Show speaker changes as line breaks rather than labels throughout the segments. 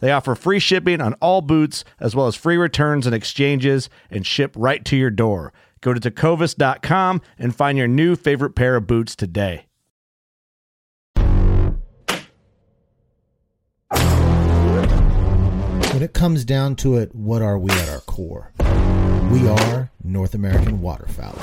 They offer free shipping on all boots, as well as free returns and exchanges, and ship right to your door. Go to tecovas.com and find your new favorite pair of boots today.
When it comes down to it, what are we at our core? We are North American waterfowl.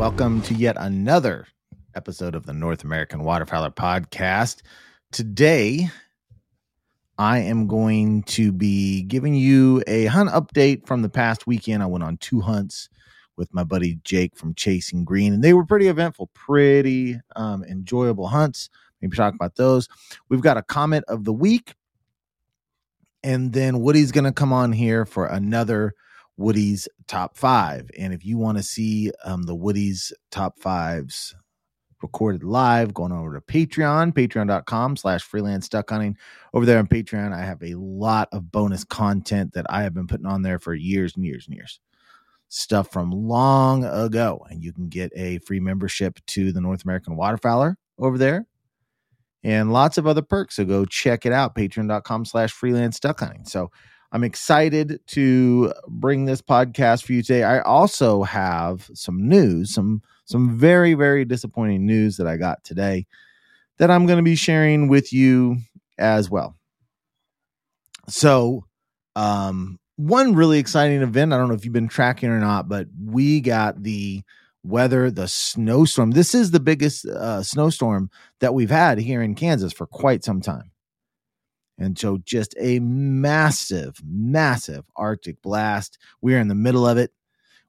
Welcome to yet another episode of the North American Waterfowler Podcast. Today, I am going to be giving you a hunt update from the past weekend. I went on two hunts with my buddy Jake from Chasing Green, and they were pretty eventful, pretty um, enjoyable hunts. Maybe talk about those. We've got a comment of the week, and then Woody's going to come on here for another Woody's top five. And if you want to see um, the Woody's top fives recorded live, going over to Patreon, patreon.com slash freelance duck hunting. Over there on Patreon, I have a lot of bonus content that I have been putting on there for years and years and years. Stuff from long ago. And you can get a free membership to the North American Waterfowler over there. And lots of other perks. So go check it out, patreon.com slash freelance duck hunting. So I'm excited to bring this podcast for you today. I also have some news, some some very very disappointing news that I got today that I'm going to be sharing with you as well. So, um one really exciting event, I don't know if you've been tracking or not, but we got the weather, the snowstorm. This is the biggest uh, snowstorm that we've had here in Kansas for quite some time. And so, just a massive, massive Arctic blast. We're in the middle of it.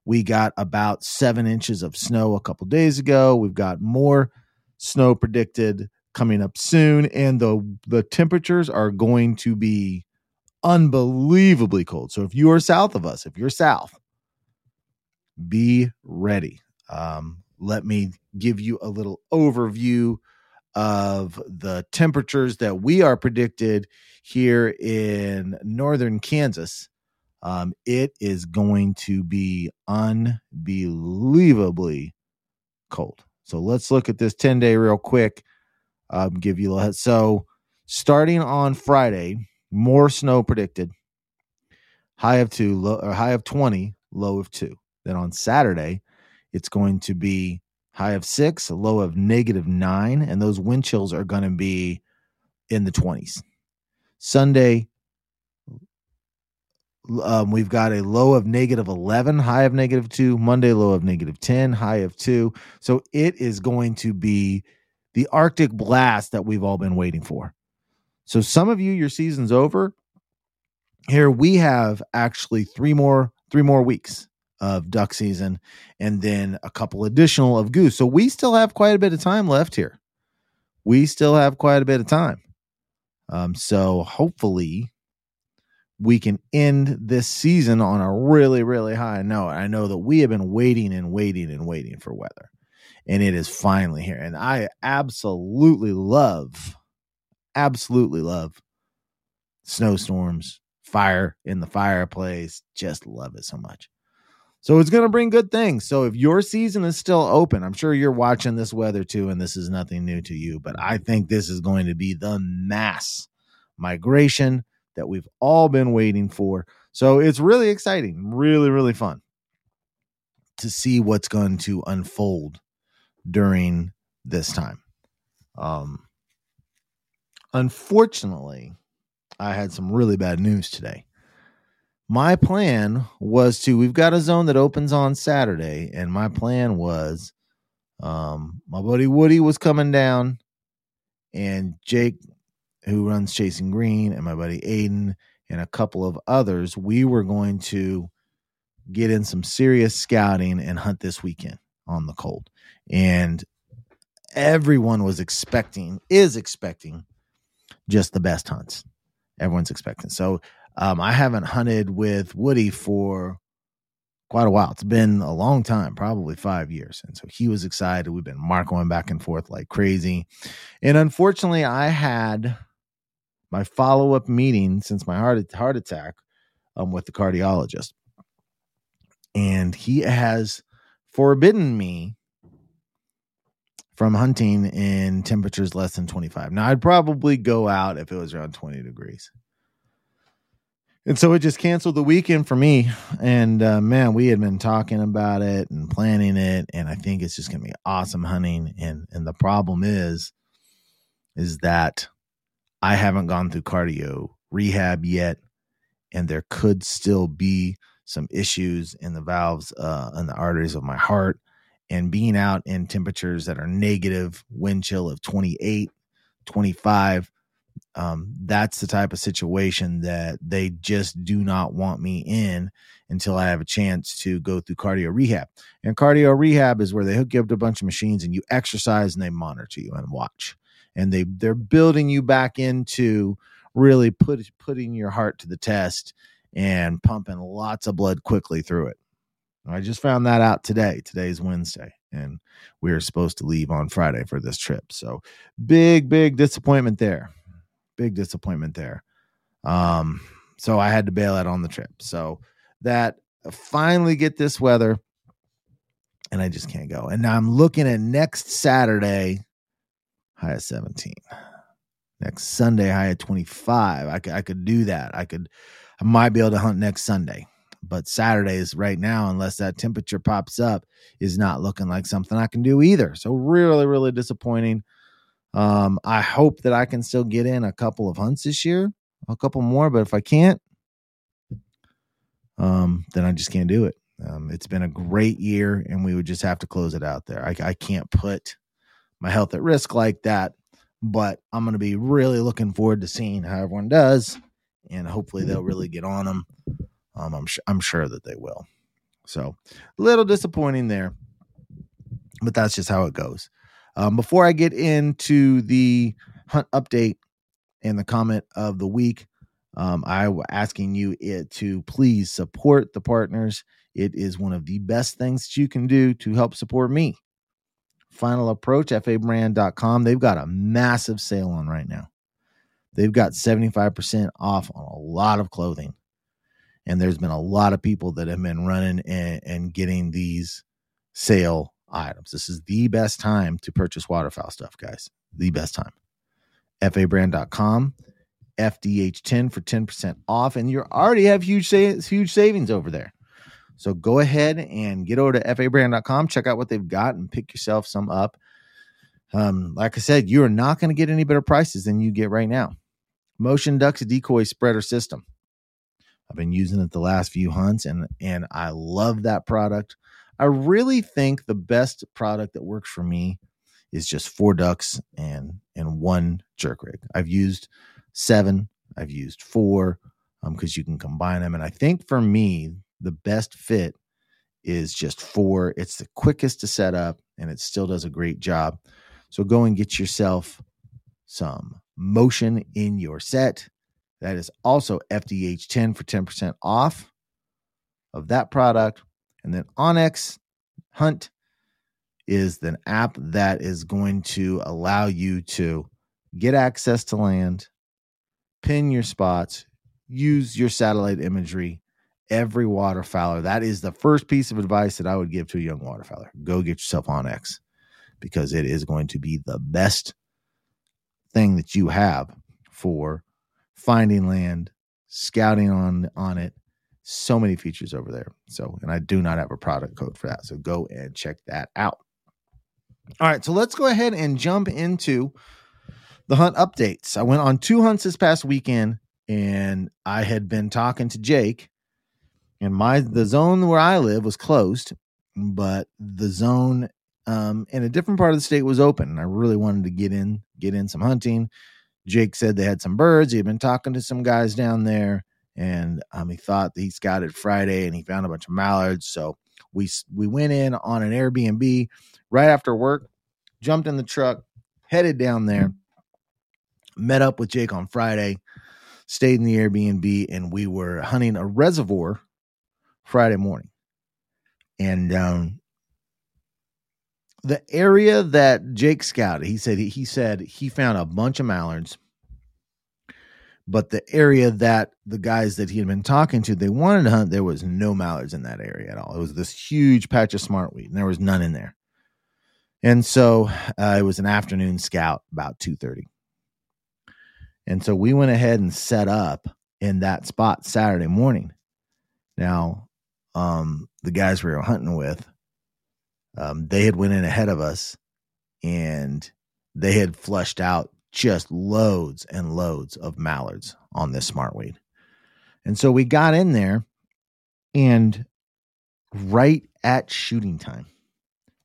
We got about seven inches of snow a couple days ago. We've got more snow predicted coming up soon, and the the temperatures are going to be unbelievably cold. So, if you are south of us, if you're south, be ready. Um, let me give you a little overview of the temperatures that we are predicted here in northern Kansas. Um, it is going to be unbelievably cold. So let's look at this 10 day real quick. Um, give you a so starting on Friday, more snow predicted. High of two, low, high of 20, low of two. Then on Saturday, it's going to be high of six, a low of negative nine, and those wind chills are going to be in the 20s. Sunday, um, we've got a low of negative 11, high of negative two. Monday, low of negative 10, high of two. So it is going to be the Arctic blast that we've all been waiting for. So some of you, your season's over. Here we have actually three more three more weeks of duck season and then a couple additional of goose. So we still have quite a bit of time left here. We still have quite a bit of time. Um, so hopefully we can end this season on a really, really high note. I know that we have been waiting and waiting and waiting for weather, and it is finally here. And I absolutely love, absolutely love snowstorms, fire in the fireplace. Just love it so much. So it's going to bring good things. So if your season is still open, I'm sure you're watching this weather too, and this is nothing new to you, but I think this is going to be the mass migration that we've all been waiting for. So it's really exciting, really, really fun to see what's going to unfold during this time. Um, unfortunately, I had some really bad news today. My plan was to, we've got a zone that opens on Saturday, and my plan was um, my buddy Woody was coming down, and Jake who runs Chasing Green, and my buddy Aiden, and a couple of others, we were going to get in some serious scouting and hunt this weekend on the cold. And everyone was expecting, is expecting just the best hunts. Everyone's expecting. So um, I haven't hunted with Woody for quite a while. It's been a long time, probably five years. And so he was excited. We've been marking back and forth like crazy. And unfortunately, I had my follow up meeting since my heart heart attack um, with the cardiologist, and he has forbidden me from hunting in temperatures less than 25. Now, I'd probably go out if it was around 20 degrees. And so it just canceled the weekend for me. And uh, man, we had been talking about it and planning it, and I think it's just going to be awesome hunting. And and the problem is, is that I haven't gone through cardio rehab yet, and there could still be some issues in the valves uh, and the arteries of my heart. And being out in temperatures that are negative, wind chill of 28, 25, um, that's the type of situation that they just do not want me in until I have a chance to go through cardio rehab. And cardio rehab is where they hook you up to a bunch of machines and you exercise and they monitor you and watch and they they're building you back into really put putting your heart to the test and pumping lots of blood quickly through it. I just found that out today. Today's Wednesday, and we are supposed to leave on Friday for this trip. So big, big disappointment there. Big disappointment there. Um, so I had to bail out on the trip. So that finally get this weather, and I just can't go. And now I'm looking at next Saturday high at 17. Next Sunday, high at 25. I could, I could do that. I could, I might be able to hunt next Sunday. But Saturdays right now, unless that temperature pops up, is not looking like something I can do either. So really, really disappointing. Um, I hope that I can still get in a couple of hunts this year, a couple more. But if I can't, um, then I just can't do it. Um, it's been a great year, and we would just have to close it out there. I, I can't put my health at risk like that. But I'm going to be really looking forward to seeing how everyone does, and hopefully they'll really get on them. Um, I'm I'm sure that they will. So, a little disappointing there, but that's just how it goes. Um, before I get into the hunt update and the comment of the week, um, I was asking you it to please support the partners. It is one of the best things that you can do to help support me. Final Approach, fabrand.com. They've got a massive sale on right now. They've got 75% off on a lot of clothing. And there's been a lot of people that have been running and, and getting these sale items. This is the best time to purchase waterfowl stuff, guys. The best time. fabrand.com, FDH10 for 10% off. And you already have huge, huge savings over there. So go ahead and get over to fabrand.com, check out what they've got, and pick yourself some up. Um, like I said, you are not going to get any better prices than you get right now. Motion Ducks decoy spreader system. I've been using it the last few hunts, and and I love that product. I really think the best product that works for me is just four ducks and and one jerk rig. I've used seven, I've used four, um, because you can combine them, and I think for me the best fit is just four. It's the quickest to set up and it still does a great job. So go and get yourself some motion in your set. That is also FDH10 for 10% off of that product. And then onX Hunt is an app that is going to allow you to get access to land, pin your spots, use your satellite imagery. Every waterfowler. That is the first piece of advice that I would give to a young waterfowler. Go get yourself onX because it is going to be the best thing that you have for finding land, scouting on on it. So many features over there. So, and I do not have a product code for that. So go and check that out. All right, so let's go ahead and jump into the hunt updates. I went on two hunts this past weekend and I had been talking to Jake and my the zone where I live was closed, but the zone um, in a different part of the state was open. And I really wanted to get in, get in some hunting. Jake said they had some birds. He had been talking to some guys down there, and um, he thought he scouted Friday and he found a bunch of mallards. So we we went in on an Airbnb right after work, jumped in the truck, headed down there, met up with Jake on Friday, stayed in the Airbnb, and we were hunting a reservoir Friday morning. And um, the area that Jake scouted, he said he, he said he found a bunch of mallards, but the area that the guys that he had been talking to, they wanted to hunt, there was no mallards in that area at all. It was this huge patch of smartweed, and there was none in there. And so uh, it was an afternoon scout about two thirty, and so we went ahead and set up in that spot Saturday morning. Now, um, the guys we were hunting with um, they had went in ahead of us and they had flushed out just loads and loads of mallards on this smartweed. And so we got in there and right at shooting time,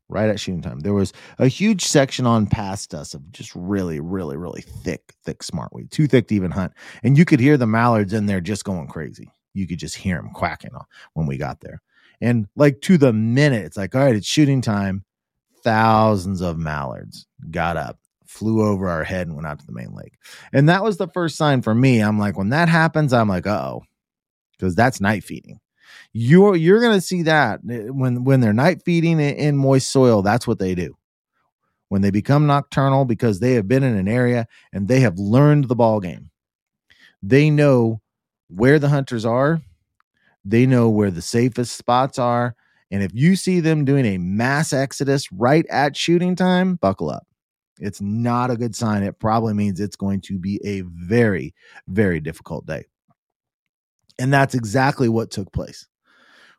right at shooting time, there was a huge section on past us of just really, really, really thick, thick smartweed, too thick to even hunt. And you could hear the mallards in there just going crazy. You could just hear them quacking when we got there. And like to the minute, it's like, all right, it's shooting time. Thousands of mallards got up, flew over our head, and went out to the main lake. And that was the first sign for me. I'm like, when that happens, I'm like, oh, because that's night feeding. You're you're gonna see that eh, when when they're night feeding in moist soil. That's what they do. When they become nocturnal, because they have been in an area and they have learned the ball game. They know where the hunters are they know where the safest spots are. And if you see them doing a mass exodus right at shooting time, buckle up. It's not a good sign. It probably means it's going to be a very, very difficult day. And that's exactly what took place.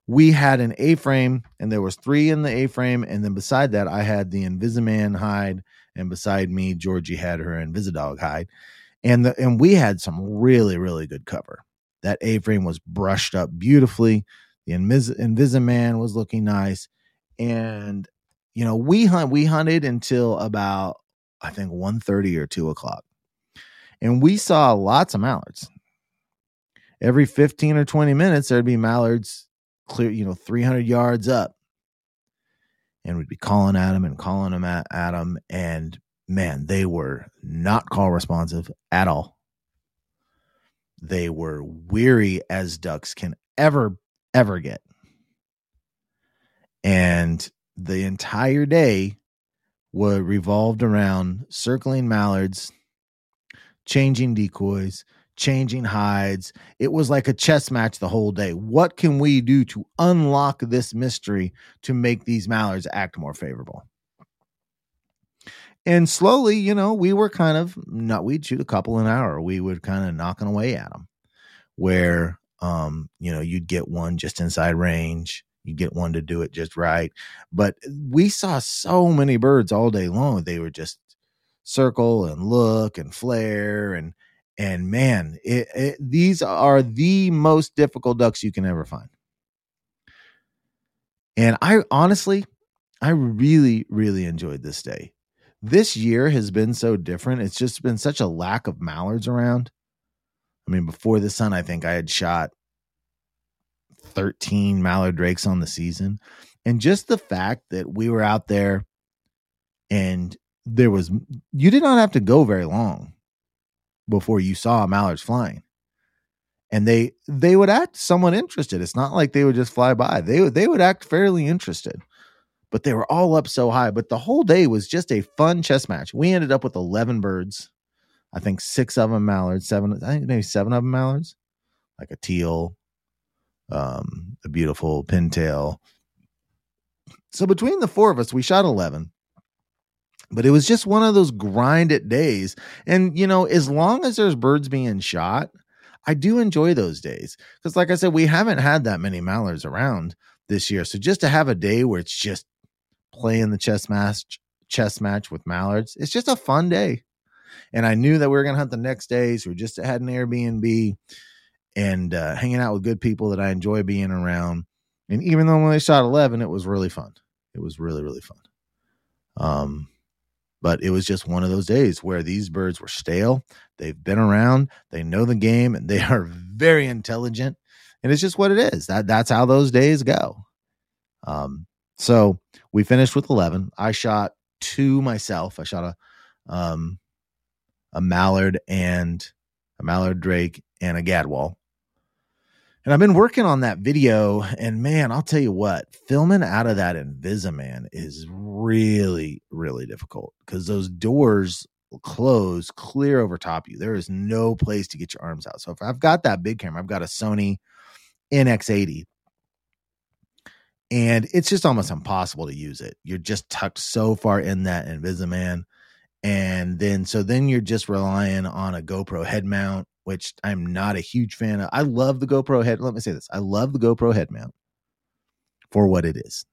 We had an A-frame, and there was three in the A-frame, and then beside that, I had the Invisiman hide, and beside me, Georgie had her Invisidog hide, and the and we had some really, really good cover. That A frame was brushed up beautifully. The Invis- Invisiman was looking nice. And, you know, we hunt, we hunted until about, I think 1.30 or 2 o'clock. And we saw lots of mallards. Every 15 or 20 minutes, there'd be mallards clear, you know, 300 yards up. And we'd be calling at them and calling them at, at them. And man, they were not call responsive at all. They were weary as ducks can ever, ever get. And the entire day was revolved around circling mallards, changing decoys, changing hides. It was like a chess match the whole day. What can we do to unlock this mystery to make these mallards act more favorable? and slowly, you know, we were kind of not we'd shoot a couple an hour. We would kind of knocking away at them, where um, you know, you'd get one just inside range, you get one to do it just right. But we saw so many birds all day long. They were just circle and look and flare and and man, it, it, these are the most difficult ducks you can ever find. And I honestly, I really, really enjoyed this day this year has been so different. It's just been such a lack of mallards around. I mean, before the sun, I think I had shot 13 mallard drakes on the season. And just the fact that we were out there and there was, you did not have to go very long before you saw mallards flying. and they they would act somewhat interested. It's not like they would just fly by. They would they would act fairly interested. But they were all up so high. But the whole day was just a fun chess match. We ended up with 11 birds. I think six of them mallards, seven, I think maybe seven of them mallards, like a teal, um, a beautiful pintail. So between the four of us, we shot 11 but it was just one of those grind it days. And, you know, as long as there's birds being shot, I do enjoy those days. Because, like I said, we haven't had that many mallards around this year. So just to have a day where it's just playing the chess match, chess match with mallards, it's just a fun day. And I knew that we were going to hunt the next day. So we just had an Airbnb and uh, hanging out with good people that I enjoy being around. And even though when I shot 11, it was really fun. It was really, really fun. Um, but it was just one of those days where these birds were stale. They've been around, they know the game, and they are very intelligent. And it's just what it is. That that's how those days go. Um, so we finished with 11. I shot two myself. I shot a um a mallard and a mallard drake and a gadwall. And I've been working on that video, and man, I'll tell you what, filming out of that Invisiman is really, really difficult because those doors close clear over top of you. There is no place to get your arms out. So if I've got that big camera, I've got a Sony NX80, and it's just almost impossible to use it. You're just tucked so far in that Invisiman. And then, so then you're just relying on a GoPro head mount which I'm not a huge fan of. I love the GoPro head. Let me say this. I love the GoPro head mount for what it is.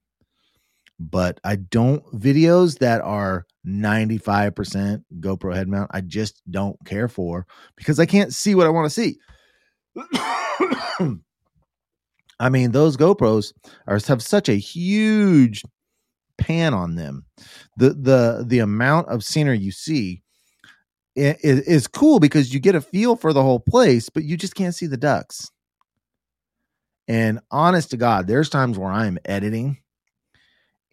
But I don't videos that are 95% GoPro head mount, I just don't care for because I can't see what I want to see. I mean, those GoPros are have such a huge pan on them. The the the amount of scenery you see is, is cool because you get a feel for the whole place, but you just can't see the ducks. And honest to God, there's times where I'm editing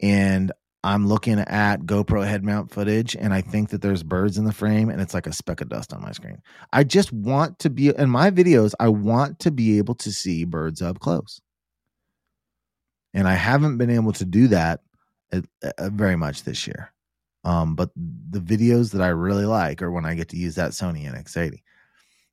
and I'm looking at GoPro head mount footage and I think that there's birds in the frame and it's like a speck of dust on my screen. I just want to be in my videos, I want to be able to see birds up close. And I haven't been able to do that very much this year. Um, but the videos that I really like are when I get to use that Sony NX80.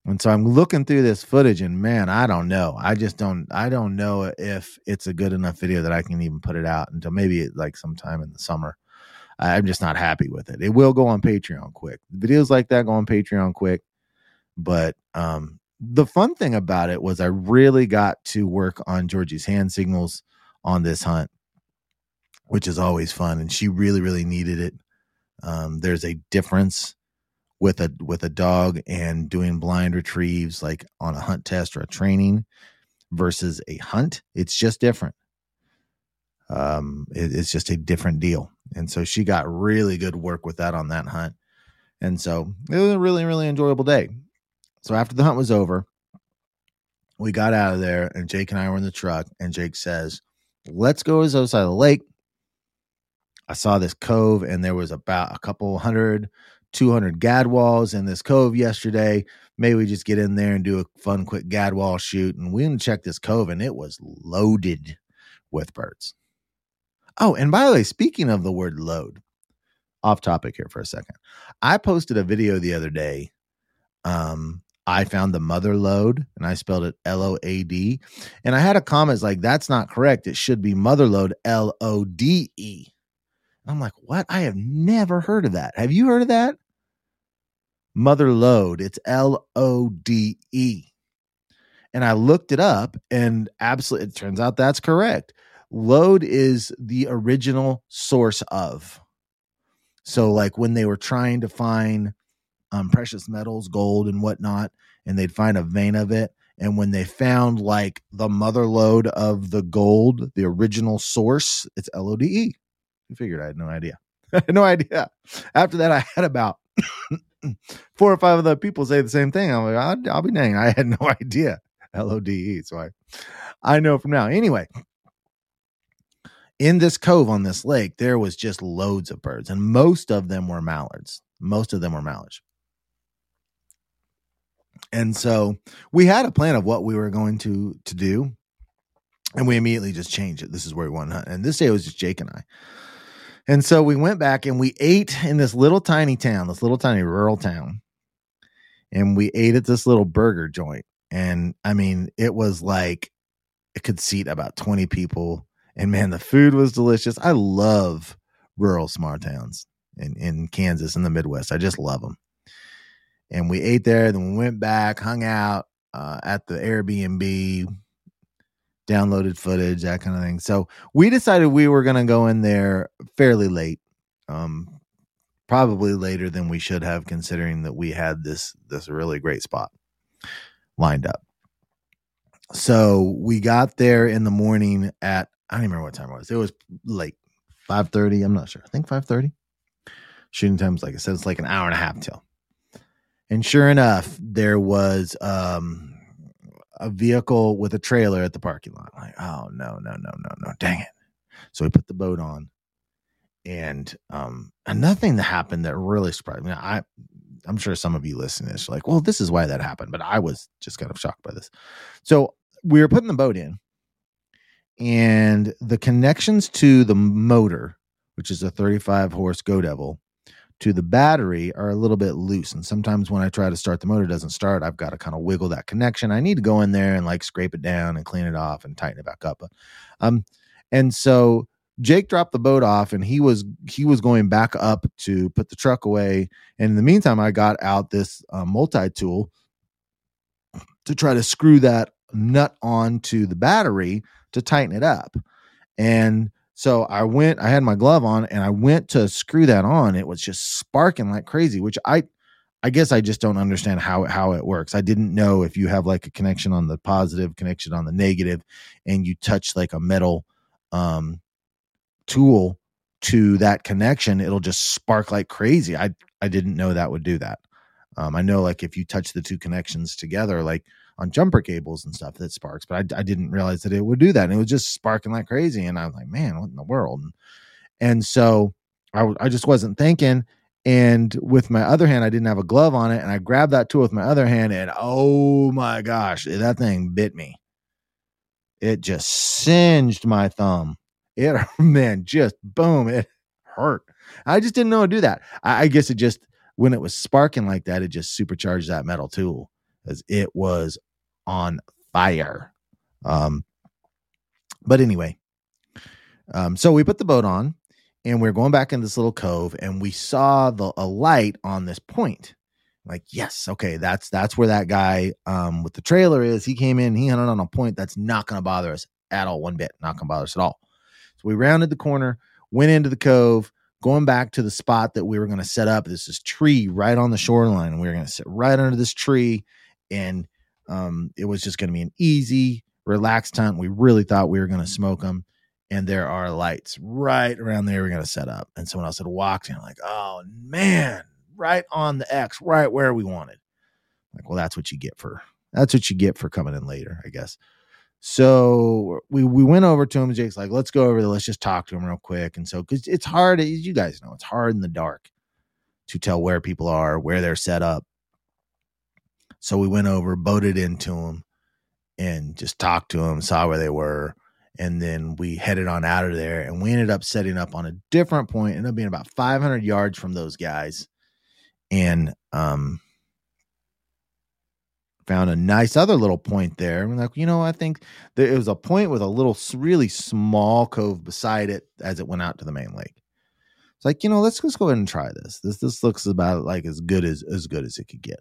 And so I'm looking through this footage and man, I don't know. I just don't I don't know if it's a good enough video that I can even put it out until maybe like sometime in the summer. I'm just not happy with it. It will go on Patreon quick. Videos like that go on Patreon quick. But um the fun thing about it was I really got to work on Georgie's hand signals on this hunt, which is always fun. And she really, really needed it. Um, there's a difference with a with a dog and doing blind retrieves like on a hunt test or a training versus a hunt. It's just different. Um, it, it's just a different deal. And so she got really good work with that on that hunt. And so it was a really, really enjoyable day. So after the hunt was over, we got out of there and Jake and I were in the truck and Jake says, let's go to the other side of the lake I saw this cove and there was about a couple hundred, 200 gadwalls in this cove yesterday. Maybe we just get in there and do a fun, quick gadwall shoot. And we didn't check this cove and it was loaded with birds. Oh, and by the way, speaking of the word load, off topic here for a second. I posted a video the other day. Um, I found the mother load and I spelled it L O A D. And I had a comment like, that's not correct. It should be mother load L O D E. I'm like, what? I have never heard of that. Have you heard of that? Mother Lode. It's L O D E. And I looked it up and absolutely, it turns out that's correct. Lode is the original source of. So, like when they were trying to find um, precious metals, gold, and whatnot, and they'd find a vein of it. And when they found like the mother lode of the gold, the original source, it's L O D E. You figured I had no idea. I had no idea. After that, I had about four or five of the people say the same thing. I'm like, I'll, I'll be dang. I had no idea. L O D E. So I, I know from now. Anyway, in this cove on this lake, there was just loads of birds, and most of them were mallards. Most of them were mallards. And so we had a plan of what we were going to to do, and we immediately just changed it. This is where we want to hunt. And this day it was just Jake and I. And so we went back and we ate in this little tiny town, this little tiny rural town. And we ate at this little burger joint. And I mean, it was like it could seat about 20 people. And man, the food was delicious. I love rural small towns in, in Kansas in the Midwest. I just love them. And we ate there, then we went back, hung out uh, at the Airbnb, downloaded footage, that kind of thing. So we decided we were going to go in there fairly late, um, probably later than we should have, considering that we had this this really great spot lined up. So we got there in the morning at I don't even remember what time it was. It was like five thirty. I'm not sure. I think five thirty. Shooting times, like I said, it's like an hour and a half till. And sure enough, there was um a vehicle with a trailer at the parking lot. Like, oh no, no, no, no, no, dang it. So we put the boat on. And um and nothing that happened that really surprised me. I I'm sure some of you listening this like, well, this is why that happened. But I was just kind of shocked by this. So we were putting the boat in, and the connections to the motor, which is a 35 horse Go Devil, to the battery are a little bit loose. And sometimes when I try to start the motor, doesn't start. I've got to kind of wiggle that connection. I need to go in there and like scrape it down and clean it off and tighten it back up. Um, and so Jake dropped the boat off and he was he was going back up to put the truck away. And in the meantime, I got out this uh, multi tool to try to screw that nut onto the battery to tighten it up. And so I went, I had my glove on and I went to screw that on. It was just sparking like crazy, which I I guess I just don't understand how how it works. I didn't know if you have like a connection on the positive, connection on the negative, and you touch like a metal um tool to that connection, it'll just spark like crazy. I I didn't know that would do that. Um, I know like if you touch the two connections together, like on jumper cables and stuff that sparks, but I, I didn't realize that it would do that. And it was just sparking like crazy. And I was like, man, what in the world? And, and so I, I just wasn't thinking. And with my other hand, I didn't have a glove on it. And I grabbed that tool with my other hand. And oh my gosh, eh, that thing bit me. It just singed my thumb. It, man, just boom, it hurt. I just didn't know to do that. I, I guess it just, when it was sparking like that, it just supercharged that metal tool as it was on fire. Um, but anyway, um, so we put the boat on and we are going back in this little cove and we saw the a light on this point. Like, yes, okay, that's that's where that guy um, with the trailer is. He came in, he hunted on a point that's not going to bother us at all, one bit, not going to bother us at all. So we rounded the corner, went into the cove, going back to the spot that we were going to set up. This is tree right on the shoreline, and we were going to sit right under this tree, and um, it was just going to be an easy, relaxed hunt. We really thought we were going to smoke them. And there are lights right around there we're going to set up. And someone else had walked in, like, oh man, right on the X, right where we wanted. Like, well, that's what you get for that's what you get for coming in later, I guess. So we we went over to him. Jake's like, let's go over there. Let's just talk to him real quick. And so, because it's hard, as you guys know, it's hard in the dark to tell where people are, where they're set up. So we went over, boated into them, and just talked to them, saw where they were. And then we headed on out of there and we ended up setting up on a different point, ended up being about 500 yards from those guys. And, um, found a nice other little point there. I'm like, you know, I think there was a point with a little really small cove beside it as it went out to the main lake. It's like, you know, let's just go ahead and try this. This this looks about like as good as as good as it could get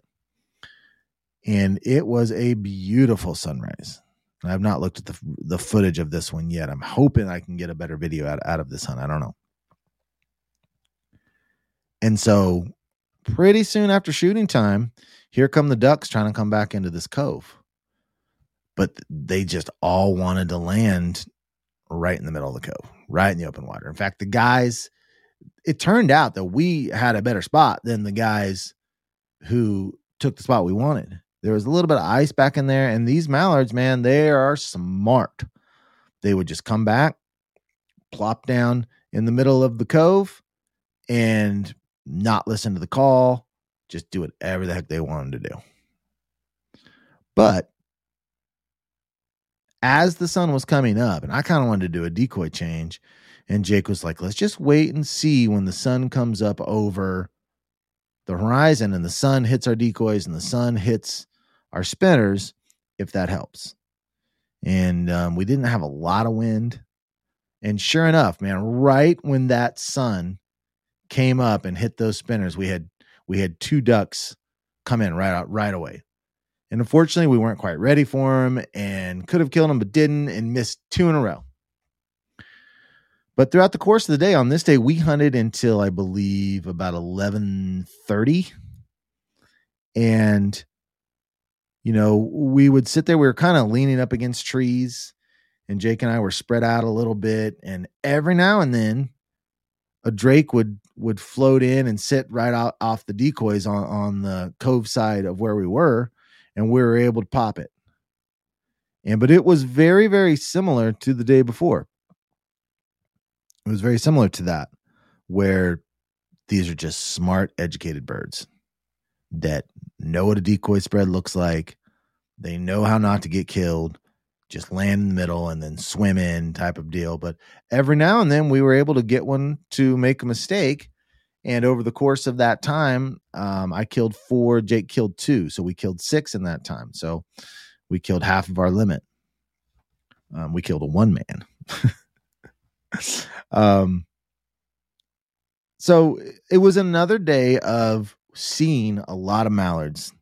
and it was a beautiful sunrise. I have not looked at the the footage of this one yet. I'm hoping I can get a better video out, out of this hunt. I don't know. And so, pretty soon after shooting time, here come the ducks trying to come back into this cove. But they just all wanted to land right in the middle of the cove, right in the open water. In fact, the guys, it turned out that we had a better spot than the guys who took the spot we wanted. There was a little bit of ice back in there, and these mallards, man, they are smart. They would just come back, plop down in the middle of the cove, and not listen to the call, just do whatever the heck they wanted to do. But as the sun was coming up, and I kind of wanted to do a decoy change, and Jake was like, let's just wait and see when the sun comes up over the horizon and the sun hits our decoys and the sun hits our spinners, if that helps. And um, we didn't have a lot of wind. And sure enough, man, right when that sun came up and hit those spinners, we had we had two ducks come in right out right away. And unfortunately, we weren't quite ready for them and could have killed them, but didn't and missed two in a row. But throughout the course of the day, on this day, we hunted until I believe about eleven thirty, and you know we would sit there. We were kind of leaning up against trees, and Jake and I were spread out a little bit. And every now and then, a drake would would float in and sit right out off the decoys on on the cove side of where we were, and we were able to pop it. And but it was very very similar to the day before it was very similar to that, where these are just smart, educated birds that know what a decoy spread looks like. They know how not to get killed, just land in the middle and then swim in type of deal. But every now and then we were able to get one to make a mistake. And over the course of that time, um, I killed four, Jake killed two. So we killed six in that time. So we killed half of our limit. Um, we killed a one man. um, so it was another day of seeing a lot of mallards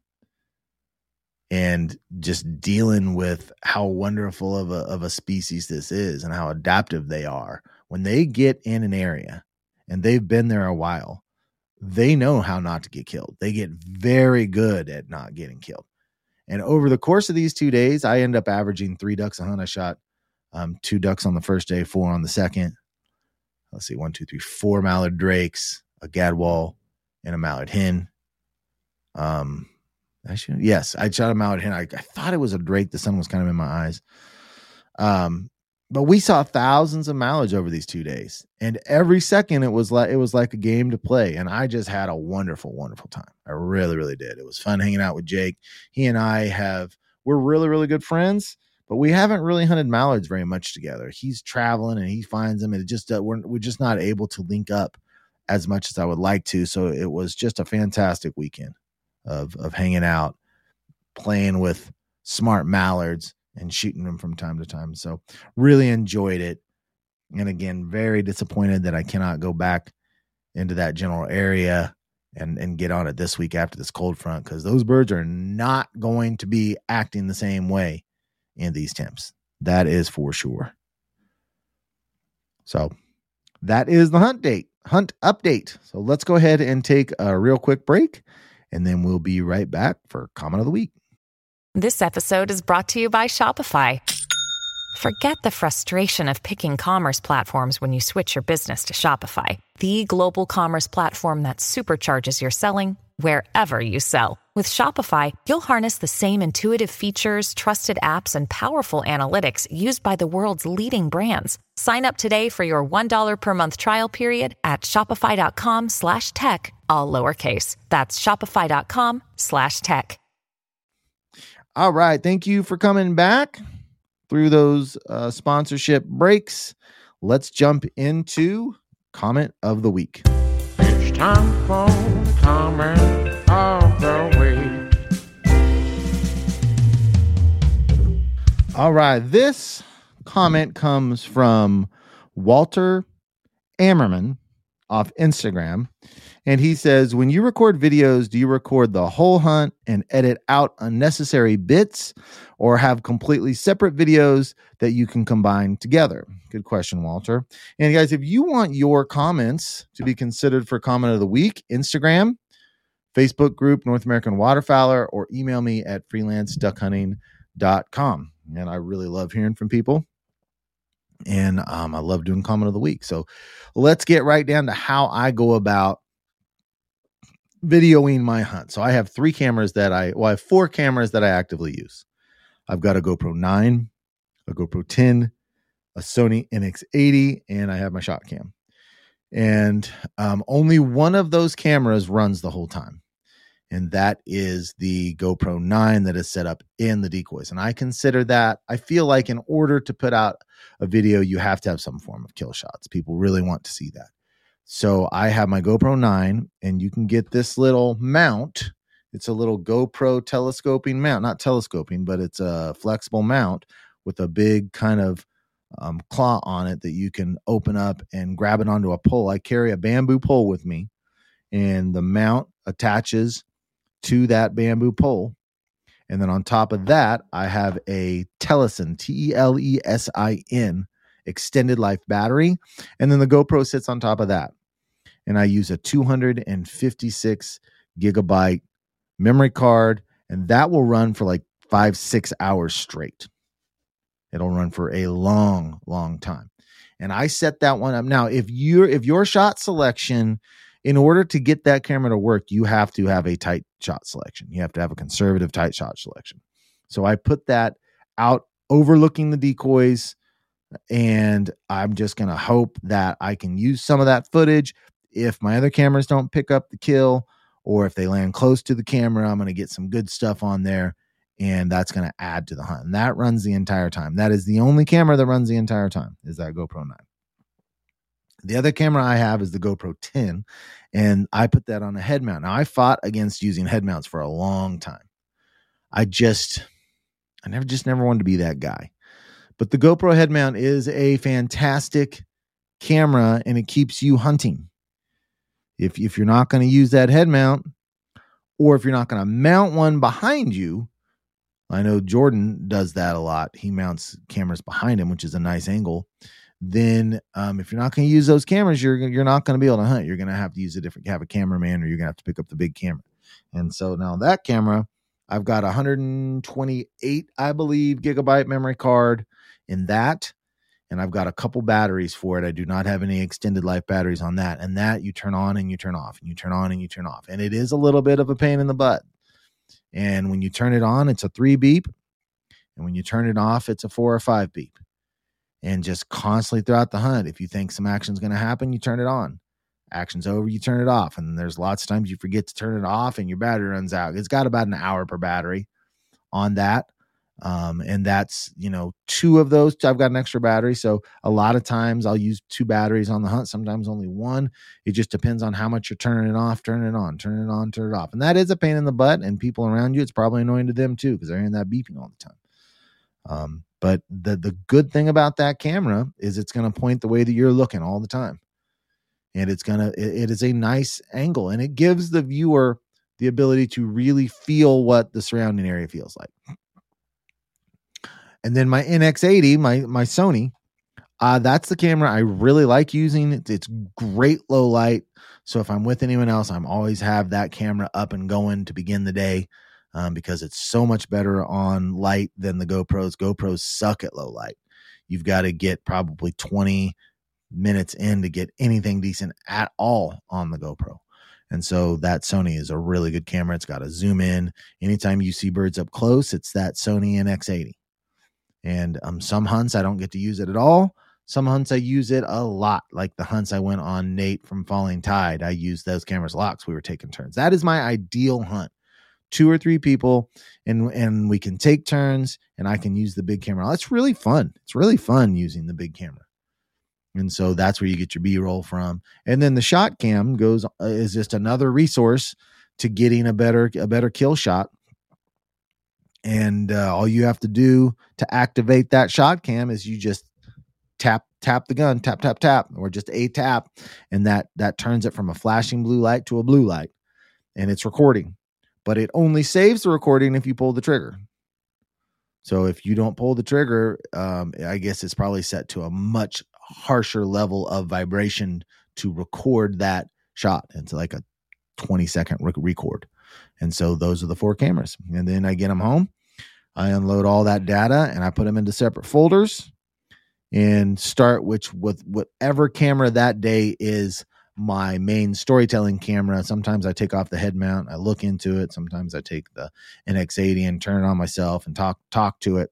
and just dealing with how wonderful of a of a species this is and how adaptive they are. When they get in an area and they've been there a while they know how not to get killed. They get very good at not getting killed. And over the course of these two days i end up averaging three ducks a hunt i shot um, two ducks on the first day four on the second let's see, one, two, three, four mallard drakes, a gadwall, and a mallard hen. Um, yes, I shot a mallard hen. I, I thought it was a drake. The sun was kind of in my eyes. Um, but we saw thousands of mallards over these two days, and every second it was like it was like a game to play. And I just had a wonderful, wonderful time. I really, really did. It was fun hanging out with Jake. He and I have we're really, really good friends but we haven't really hunted mallards very much together. He's traveling and he finds them, and it just uh, we're we're just not able to link up as much as I would like to. So it was just a fantastic weekend of of hanging out, playing with smart mallards and shooting them from time to time. So really enjoyed it. And again, very disappointed that I cannot go back into that general area and and get on it this week after this cold front because those birds are not going to be acting the same way in these temps. That is for sure. So that is the hunt date, hunt update. So let's go ahead and take a real quick break, and then we'll be right back for comment of the week.
This episode is brought to you by Shopify. Forget the frustration of picking commerce platforms when you switch your business to Shopify, the global commerce platform that supercharges your selling wherever you sell. With Shopify, you'll harness the same intuitive features, trusted apps, and powerful analytics used by the world's leading brands. Sign up today for your $1 per month trial period at shopify.com slash tech, all lowercase. That's shopify.com slash tech.
All right. Thank you for coming back through those uh, sponsorship breaks. Let's jump into comment of the week. It's time for All right. This comment comes from Walter Ammerman off Instagram. And he says, When you record videos, do you record the whole hunt and edit out unnecessary bits or have completely separate videos that you can combine together? Good question, Walter. And guys, if you want your comments to be considered for comment of the week, Instagram, Facebook group, North American Waterfowler, or email me at freelanceduckhunting.com. And I really love hearing from people and um, I love doing comment of the week. So let's get right down to how I go about videoing my hunt. So I have three cameras that I, well, I have four cameras that I actively use. I've got a GoPro 9, a GoPro 10, a Sony NX80, and I have my shot cam. And um, only one of those cameras runs the whole time. and that is the GoPro 9 that is set up in the decoys. And I consider that, I feel like in order to put out a video, you have to have some form of kill shots. People really want to see that. So I have my GoPro 9, and you can get this little mount. It's a little GoPro telescoping mount, not telescoping, but it's a flexible mount with a big kind of um, claw on it that you can open up and grab it onto a pole. I carry a bamboo pole with me, and the mount attaches to that bamboo pole. And then on top of that, I have a Telesin, T E L E S I N, extended life battery. And then the GoPro sits on top of that. And I use a 256 gigabyte memory card, and that will run for like five, six hours straight. It'll run for a long, long time. And I set that one up. Now, if you're if your shot selection, in order to get that camera to work, you have to have a tight shot selection. You have to have a conservative tight shot selection. So I put that out overlooking the decoys and I'm just going to hope that I can use some of that footage if my other cameras don't pick up the kill or if they land close to the camera, I'm going to get some good stuff on there and that's going to add to the hunt. And that runs the entire time. That is the only camera that runs the entire time is that GoPro 9. The other camera I have is the GoPro 10 and I put that on a head mount. Now I fought against using head mounts for a long time. I just I never just never wanted to be that guy. But the GoPro head mount is a fantastic camera and it keeps you hunting. If if you're not going to use that head mount or if you're not going to mount one behind you, I know Jordan does that a lot. He mounts cameras behind him, which is a nice angle. Then, um, if you're not going to use those cameras, you're you're not going to be able to hunt. You're going to have to use a different have a cameraman, or you're going to have to pick up the big camera. And so now that camera, I've got 128, I believe, gigabyte memory card in that, and I've got a couple batteries for it. I do not have any extended life batteries on that. And that you turn on and you turn off, and you turn on and you turn off, and it is a little bit of a pain in the butt and when you turn it on, it's a three beep. And when you turn it off, it's a four or five beep. And just constantly throughout the hunt, if you think some action's going to happen, you turn it on. Action's over, you turn it off. And there's lots of times you forget to turn it off and your battery runs out. It's got about an hour per battery on that. Um, and that's you know two of those i've got an extra battery. So a lot of times i'll use two batteries on the hunt sometimes only one. It just depends on how much you're turning it off turning it on turning it on turn it off. And that is a pain in the butt and people around you it's probably annoying to them too because they're hearing that beeping all the time. Um, but the the good thing about that camera is it's going to point the way that you're looking all the time. And it's gonna it, it is a nice angle and it gives the viewer the ability to really feel what the surrounding area feels like and then my NX80, my my Sony, uh, that's the camera I really like using. It's, great low light. So if I'm with anyone else, I'm always have that camera up and going to begin the day um, because it's so much better on light than the GoPros. GoPros suck at low light. You've got to get probably 20 minutes in to get anything decent at all on the GoPro. And so that Sony is a really good camera. It's got a zoom in. Anytime you see birds up close, it's that Sony NX80. And um, some hunts I don't get to use it at all. Some hunts I use it a lot, like the hunts I went on Nate from Falling Tide. I used those cameras lot we were taking turns. That is my ideal hunt. Two or three people, and and we can take turns, and I can use the big camera. That's really fun. It's really fun using the big camera, and so that's where you get your B roll from. And then the shot cam goes uh, is just another resource to getting a better a better kill shot and uh, all you have to do to activate that shot cam is you just tap tap the gun tap tap tap or just a tap and that that turns it from a flashing blue light to a blue light and it's recording. But it only saves the recording if you pull the trigger. So if you don't pull the trigger um, i guess it's probably set to a much harsher level of vibration to record that shot. It's like a 20 second record and so those are the four cameras and then i get them home I unload all that data and I put them into separate folders and start which with whatever camera that day is my main storytelling camera. Sometimes I take off the head mount, I look into it. Sometimes I take the NX80 and turn it on myself and talk talk to it.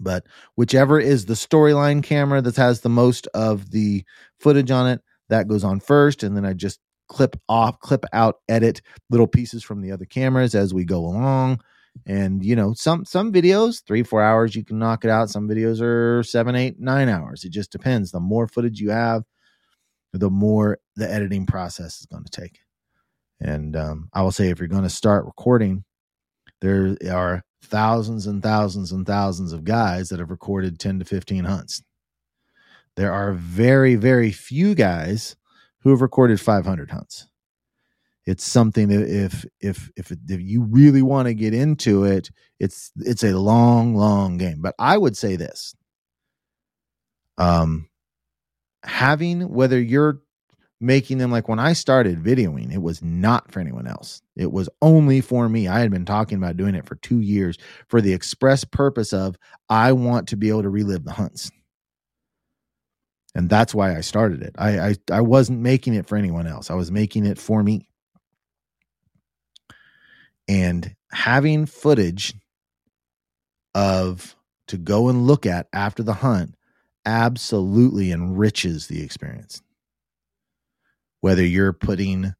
But whichever is the storyline camera that has the most of the footage on it, that goes on first, and then I just clip off, clip out, edit little pieces from the other cameras as we go along. And you know, some some videos three four hours you can knock it out. Some videos are seven eight nine hours. It just depends. The more footage you have, the more the editing process is going to take. And um, I will say, if you're going to start recording, there are thousands and thousands and thousands of guys that have recorded 10 to 15 hunts. There are very, very few guys who have recorded 500 hunts. It's something that if if if if you really want to get into it, it's it's a long, long game. But I would say this: um, having whether you're making them like when I started videoing, it was not for anyone else. It was only for me. I had been talking about doing it for two years for the express purpose of I want to be able to relive the hunts and that's why I started it. I, I I wasn't making it for anyone else. I was making it for me. And having footage of to go and look at after the hunt absolutely enriches the experience. Whether you're putting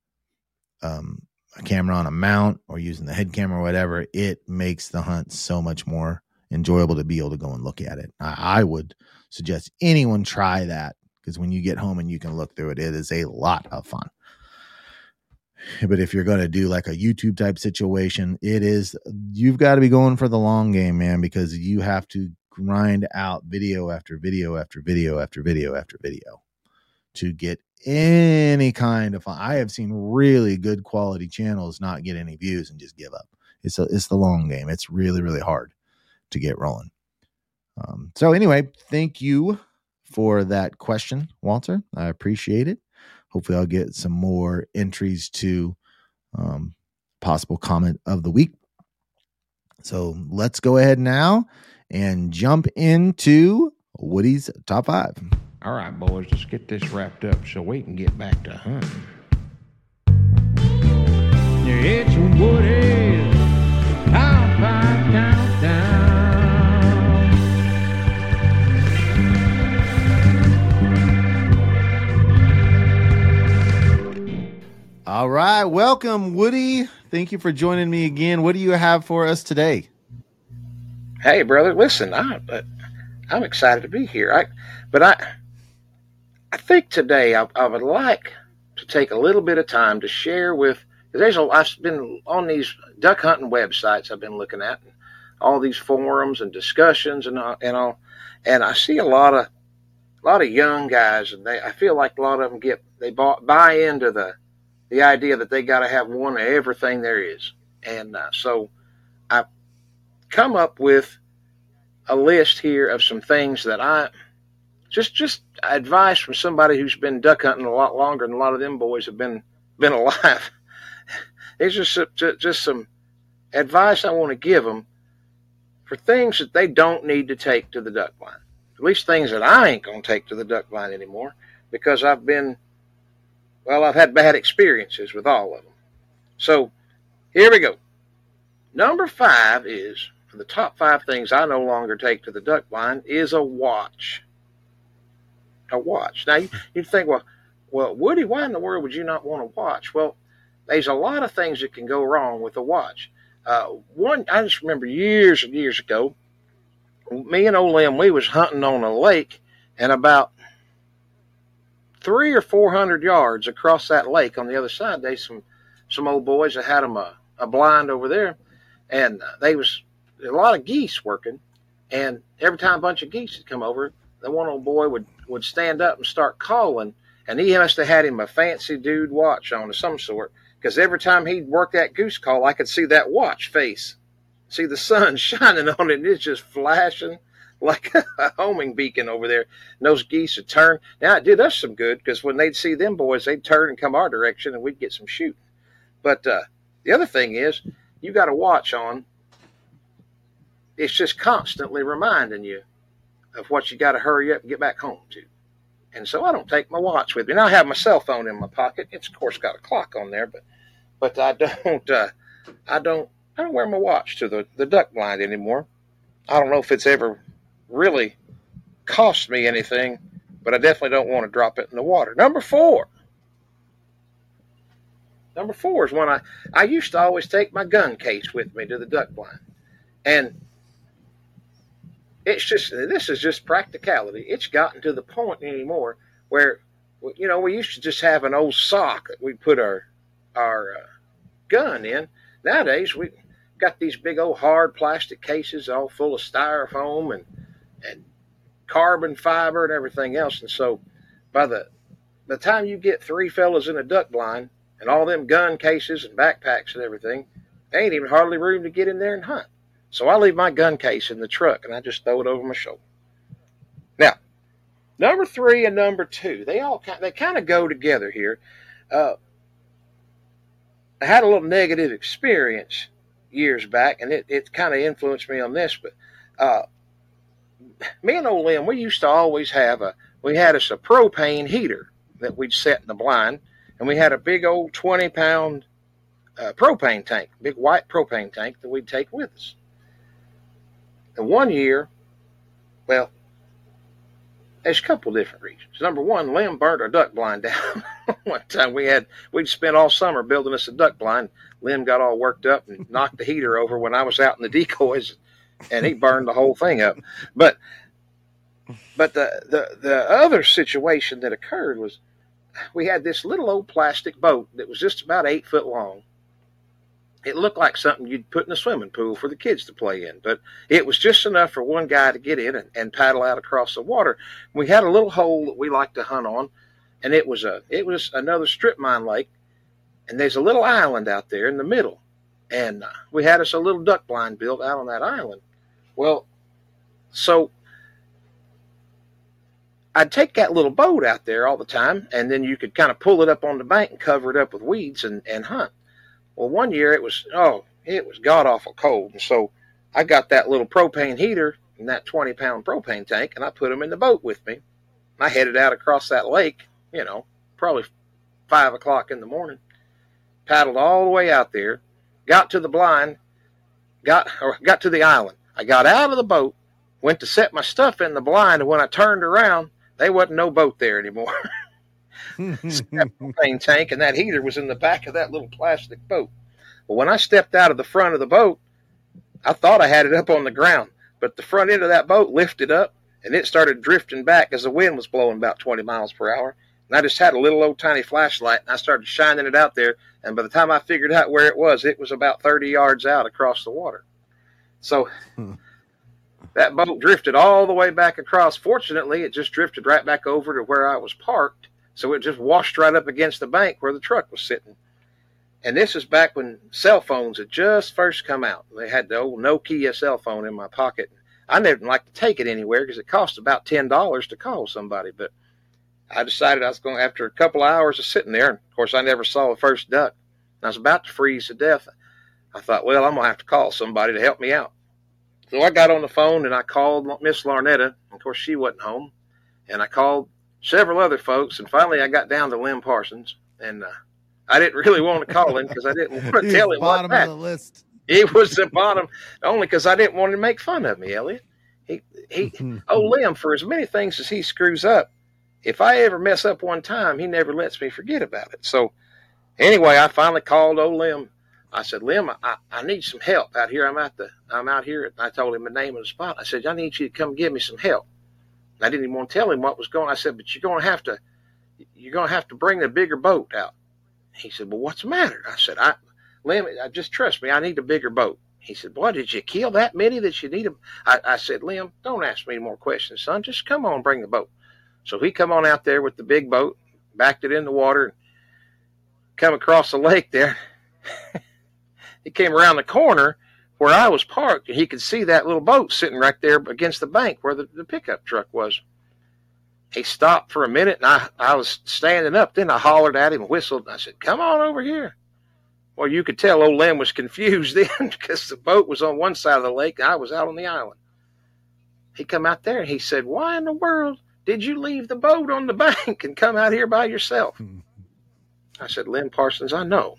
um, a camera on a mount or using the head camera or whatever, it makes the hunt so much more enjoyable to be able to go and look at it. I, I would suggest anyone try that because when you get home and you can look through it, it is a lot of fun. But if you're going to do like a YouTube type situation, it is, you've got to be going for the long game, man, because you have to grind out video after video after video after video after video to get any kind of fun. I have seen really good quality channels not get any views and just give up. It's a, it's the long game. It's really, really hard to get rolling. Um, so anyway, thank you for that question, Walter. I appreciate it. Hopefully, I'll get some more entries to um, possible comment of the week. So let's go ahead now and jump into Woody's top five.
All right, boys, let's get this wrapped up so we can get back to hunting. It's Woody's
All right, welcome, Woody. Thank you for joining me again. What do you have for us today?
Hey, brother, listen, I, I'm excited to be here. I, but I, I think today I, I would like to take a little bit of time to share with. There's a, I've been on these duck hunting websites I've been looking at, all these forums and discussions and and all, and I see a lot of a lot of young guys, and they I feel like a lot of them get they bought, buy into the the idea that they got to have one of everything there is. And uh, so I come up with a list here of some things that I just just advice from somebody who's been duck hunting a lot longer than a lot of them boys have been been alive. it's just just some advice I want to give them for things that they don't need to take to the duck blind. At least things that I ain't gonna take to the duck blind anymore because I've been well, I've had bad experiences with all of them. So here we go. Number five is for the top five things I no longer take to the duck blind is a watch. A watch. Now you, think, well, well, Woody, why in the world would you not want a watch? Well, there's a lot of things that can go wrong with a watch. Uh, one, I just remember years and years ago, me and old Lem, we was hunting on a lake, and about three or four hundred yards across that lake on the other side, they some some old boys that had them a, uh, a blind over there, and uh, they was a lot of geese working, and every time a bunch of geese would come over, the one old boy would would stand up and start calling, and he must have had him a fancy dude watch on of some sort, because every time he'd work that goose call, I could see that watch face, see the sun shining on it, and it's just flashing like a homing beacon over there. And those geese would turn. Now it did us some good because when they'd see them boys, they'd turn and come our direction, and we'd get some shooting. But uh, the other thing is, you got to watch on. It's just constantly reminding you of what you got to hurry up and get back home to. And so I don't take my watch with me. Now I have my cell phone in my pocket. It's of course got a clock on there, but but I don't uh, I don't I don't wear my watch to the, the duck blind anymore. I don't know if it's ever really cost me anything, but I definitely don't want to drop it in the water. Number four, Number four is when I, I used to always take my gun case with me to the duck blind. And it's just, this is just practicality. It's gotten to the point anymore where, you know, we used to just have an old sock that we put our, our uh, gun in. Nowadays, we got these big old hard plastic cases all full of styrofoam and, and carbon fiber and everything else. And so by the, by the time you get three fellas in a duck blind, and all them gun cases and backpacks and everything, there ain't even hardly room to get in there and hunt. So I leave my gun case in the truck and I just throw it over my shoulder. Now, number three and number two, they all they kind of go together here. Uh, I had a little negative experience years back, and it, it kind of influenced me on this. But uh, me and old Lem, we used to always have a we had us a propane heater that we'd set in the blind, and we had a big old 20 pound uh, propane tank, big white propane tank that we'd take with us. And one year, well, there's a couple different reasons. Number one, Lem burnt our duck blind down. one time we had we'd spent all summer building us a duck blind. Lem got all worked up and knocked the heater over when I was out in the decoys, and he burned the whole thing up. But but the the the other situation that occurred was we had this little old plastic boat that was just about eight foot long. It looked like something you'd put in a swimming pool for the kids to play in, but it was just enough for one guy to get in and, and paddle out across the water. We had a little hole that we liked to hunt on, and it was a it was another strip mine lake, and there's a little island out there in the middle, and uh, we had us a little duck blind built out on that island. Well, so I'd take that little boat out there all the time, and then you could kind of pull it up on the bank and cover it up with weeds and, and hunt. Well, one year it was, oh, it was god awful cold. And so I got that little propane heater and that 20 pound propane tank, and I put them in the boat with me. I headed out across that lake, you know, probably five o'clock in the morning, paddled all the way out there, got to the blind, got, or got to the island. I got out of the boat, went to set my stuff in the blind, and when I turned around, they wasn't no boat there anymore. propane tank and that heater was in the back of that little plastic boat. But when I stepped out of the front of the boat, I thought I had it up on the ground, but the front end of that boat lifted up and it started drifting back as the wind was blowing about 20 miles per hour. And I just had a little old tiny flashlight and I started shining it out there. And by the time I figured out where it was, it was about 30 yards out across the water. So hmm that boat drifted all the way back across. Fortunately, it just drifted right back over to where I was parked. So it just washed right up against the bank where the truck was sitting. And this is back when cell phones had just first come out. They had the old Nokia cell phone in my pocket. I never like to take it anywhere because it cost about ten dollars to call somebody. But I decided I was going after a couple of hours of sitting there. And of course, I never saw the first duck. I was about to freeze to death. I thought, well, I'm gonna have to call somebody to help me out. So I got on the phone and I called Miss Larnetta. Of course, she wasn't home. And I called several other folks. And finally, I got down to Lem Parsons. And uh, I didn't really want to call him because I didn't want to tell him
bottom
what
of the list.
He was the bottom only because I didn't want him to make fun of me, Elliot. He, he, oh, Lem, for as many things as he screws up, if I ever mess up one time, he never lets me forget about it. So, anyway, I finally called old Lem I said, Lem, I, I need some help out here. I'm out the I'm out here. I told him the name of the spot. I said, I need you to come give me some help. I didn't even want to tell him what was going. I said, but you're going to have to you're going to have to bring a bigger boat out. He said, well, what's the matter? I said, I Lem, just trust me. I need a bigger boat. He said, boy, did you kill that many that you need them?" I said, Lem, don't ask me any more questions, son. Just come on, bring the boat. So he come on out there with the big boat, backed it in the water, come across the lake there. he came around the corner where I was parked, and he could see that little boat sitting right there against the bank where the, the pickup truck was. He stopped for a minute, and I, I was standing up. Then I hollered at him and whistled. And I said, Come on over here. Well, you could tell old Lem was confused then because the boat was on one side of the lake and I was out on the island. He come out there and he said, Why in the world did you leave the boat on the bank and come out here by yourself? Hmm. I said, Lem Parsons, I know,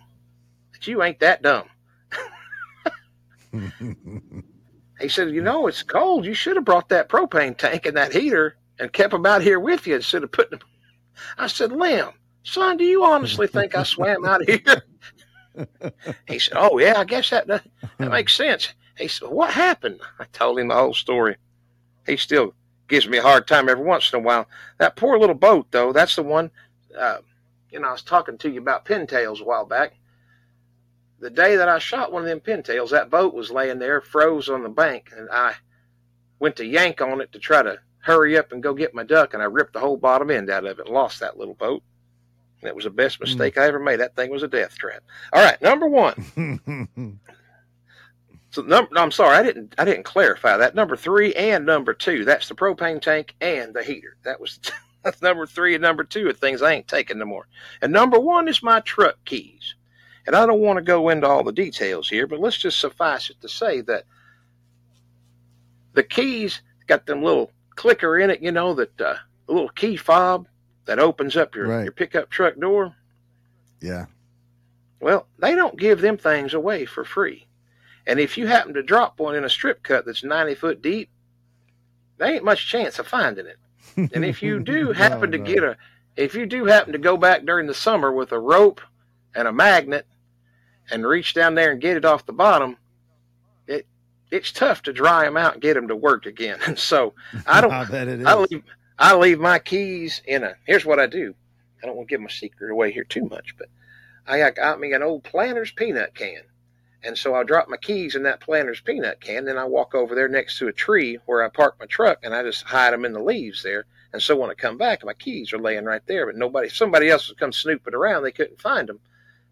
but you ain't that dumb he said, You know, it's cold. You should have brought that propane tank and that heater and kept them out here with you instead of putting them. I said, Lem, son, do you honestly think I swam out here he said, "Oh yeah, I guess that that, that makes sense." He said, "What happened?" I told him the whole story. He still gives me a hard time every once in a while. That poor little boat, though, that's the one. Uh, you know, I was talking to you about pintails a while back. The day that I shot one of them pintails, that boat was laying there, froze on the bank, and I went to yank on it to try to hurry up and go get my duck, and I ripped the whole bottom end out of it and lost that little boat. That was the best
Hmm.
mistake I ever made. That thing was a death trap. All right, number one. So number, no, I'm sorry, I didn't I didn't clarify that. Number three and number two. That's the propane tank and the heater. That was that's number three and number two of things I ain't taking no more. And number one is my truck keys. And I don't want to go into all the details here, but let's just suffice it to say that the keys got them little clicker in it, you know, that uh, little key fob that opens up your,
Right.
your pickup truck door.
yeah.
Well, they don't give them things away for free. And if you happen to drop one in a strip cut that's 90 foot deep, there ain't much chance of finding it. And if you do happen to
no.
get a, if you do happen to go back during the summer with a rope and a magnet and reach down there and get it off the bottom, it it's tough to dry them out and get them to work again. And so I don't,
I bet it is.
I leave I leave my keys in a. Here's what I do. I don't want to give my secret away here too much, but I got me an old Planters peanut can, and so I drop my keys in that Planters peanut can. Then I walk over there next to a tree where I park my truck, and I just hide them in the leaves there. And so when I come back, my keys are laying right there. But nobody, somebody else would come snooping around. They couldn't find them.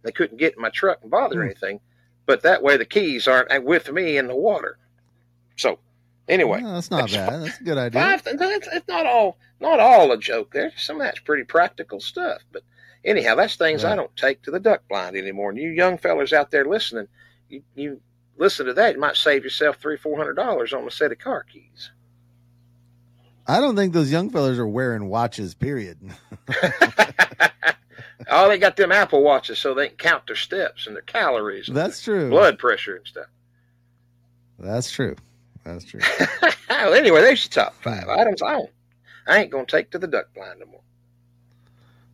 They couldn't get in my truck and bother
Hmm.
anything. But that way, the keys aren't with me in the water. So, anyway,
No, that's not bad. That's a good idea.
Five, not all not all a joke. There, some of that's pretty practical stuff. But anyhow, that's things I don't take to the duck blind anymore. And you young fellas out there listening, you, you listen to that, you might save yourself three, four hundred dollars on a set of car keys.
I don't think those young fellas are wearing watches. Period.
oh, they got them Apple watches so they can count their steps and their calories, and
That's true.
blood pressure and stuff.
That's true. That's true.
well, anyway, there's your top five items. I don't, I ain't gonna take to the duck blind no more.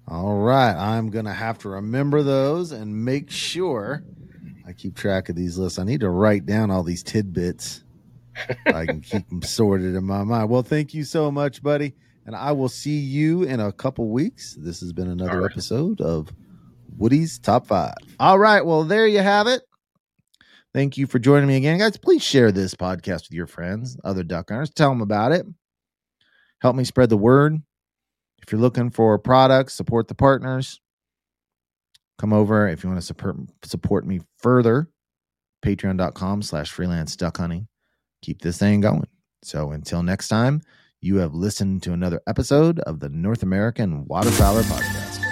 All right. I'm going to have to remember those and make sure I keep track of these lists. I need to write down all these tidbits. I can keep them sorted in my mind. Well, thank you so much, buddy. And I will see you in a couple weeks. This has been another
right.
episode of Woody's Top Five. All right. Well, there you have it. Thank you for joining me again, guys. Please share this podcast with your friends, other duck hunters. Tell them about it. Help me spread the word. If you're looking for products, support the partners. Come over if you want to support support me further. Patreon.com slash freelance duck hunting. Keep this thing going. So until next time, you have listened to another episode of the North American Waterfowler Podcast.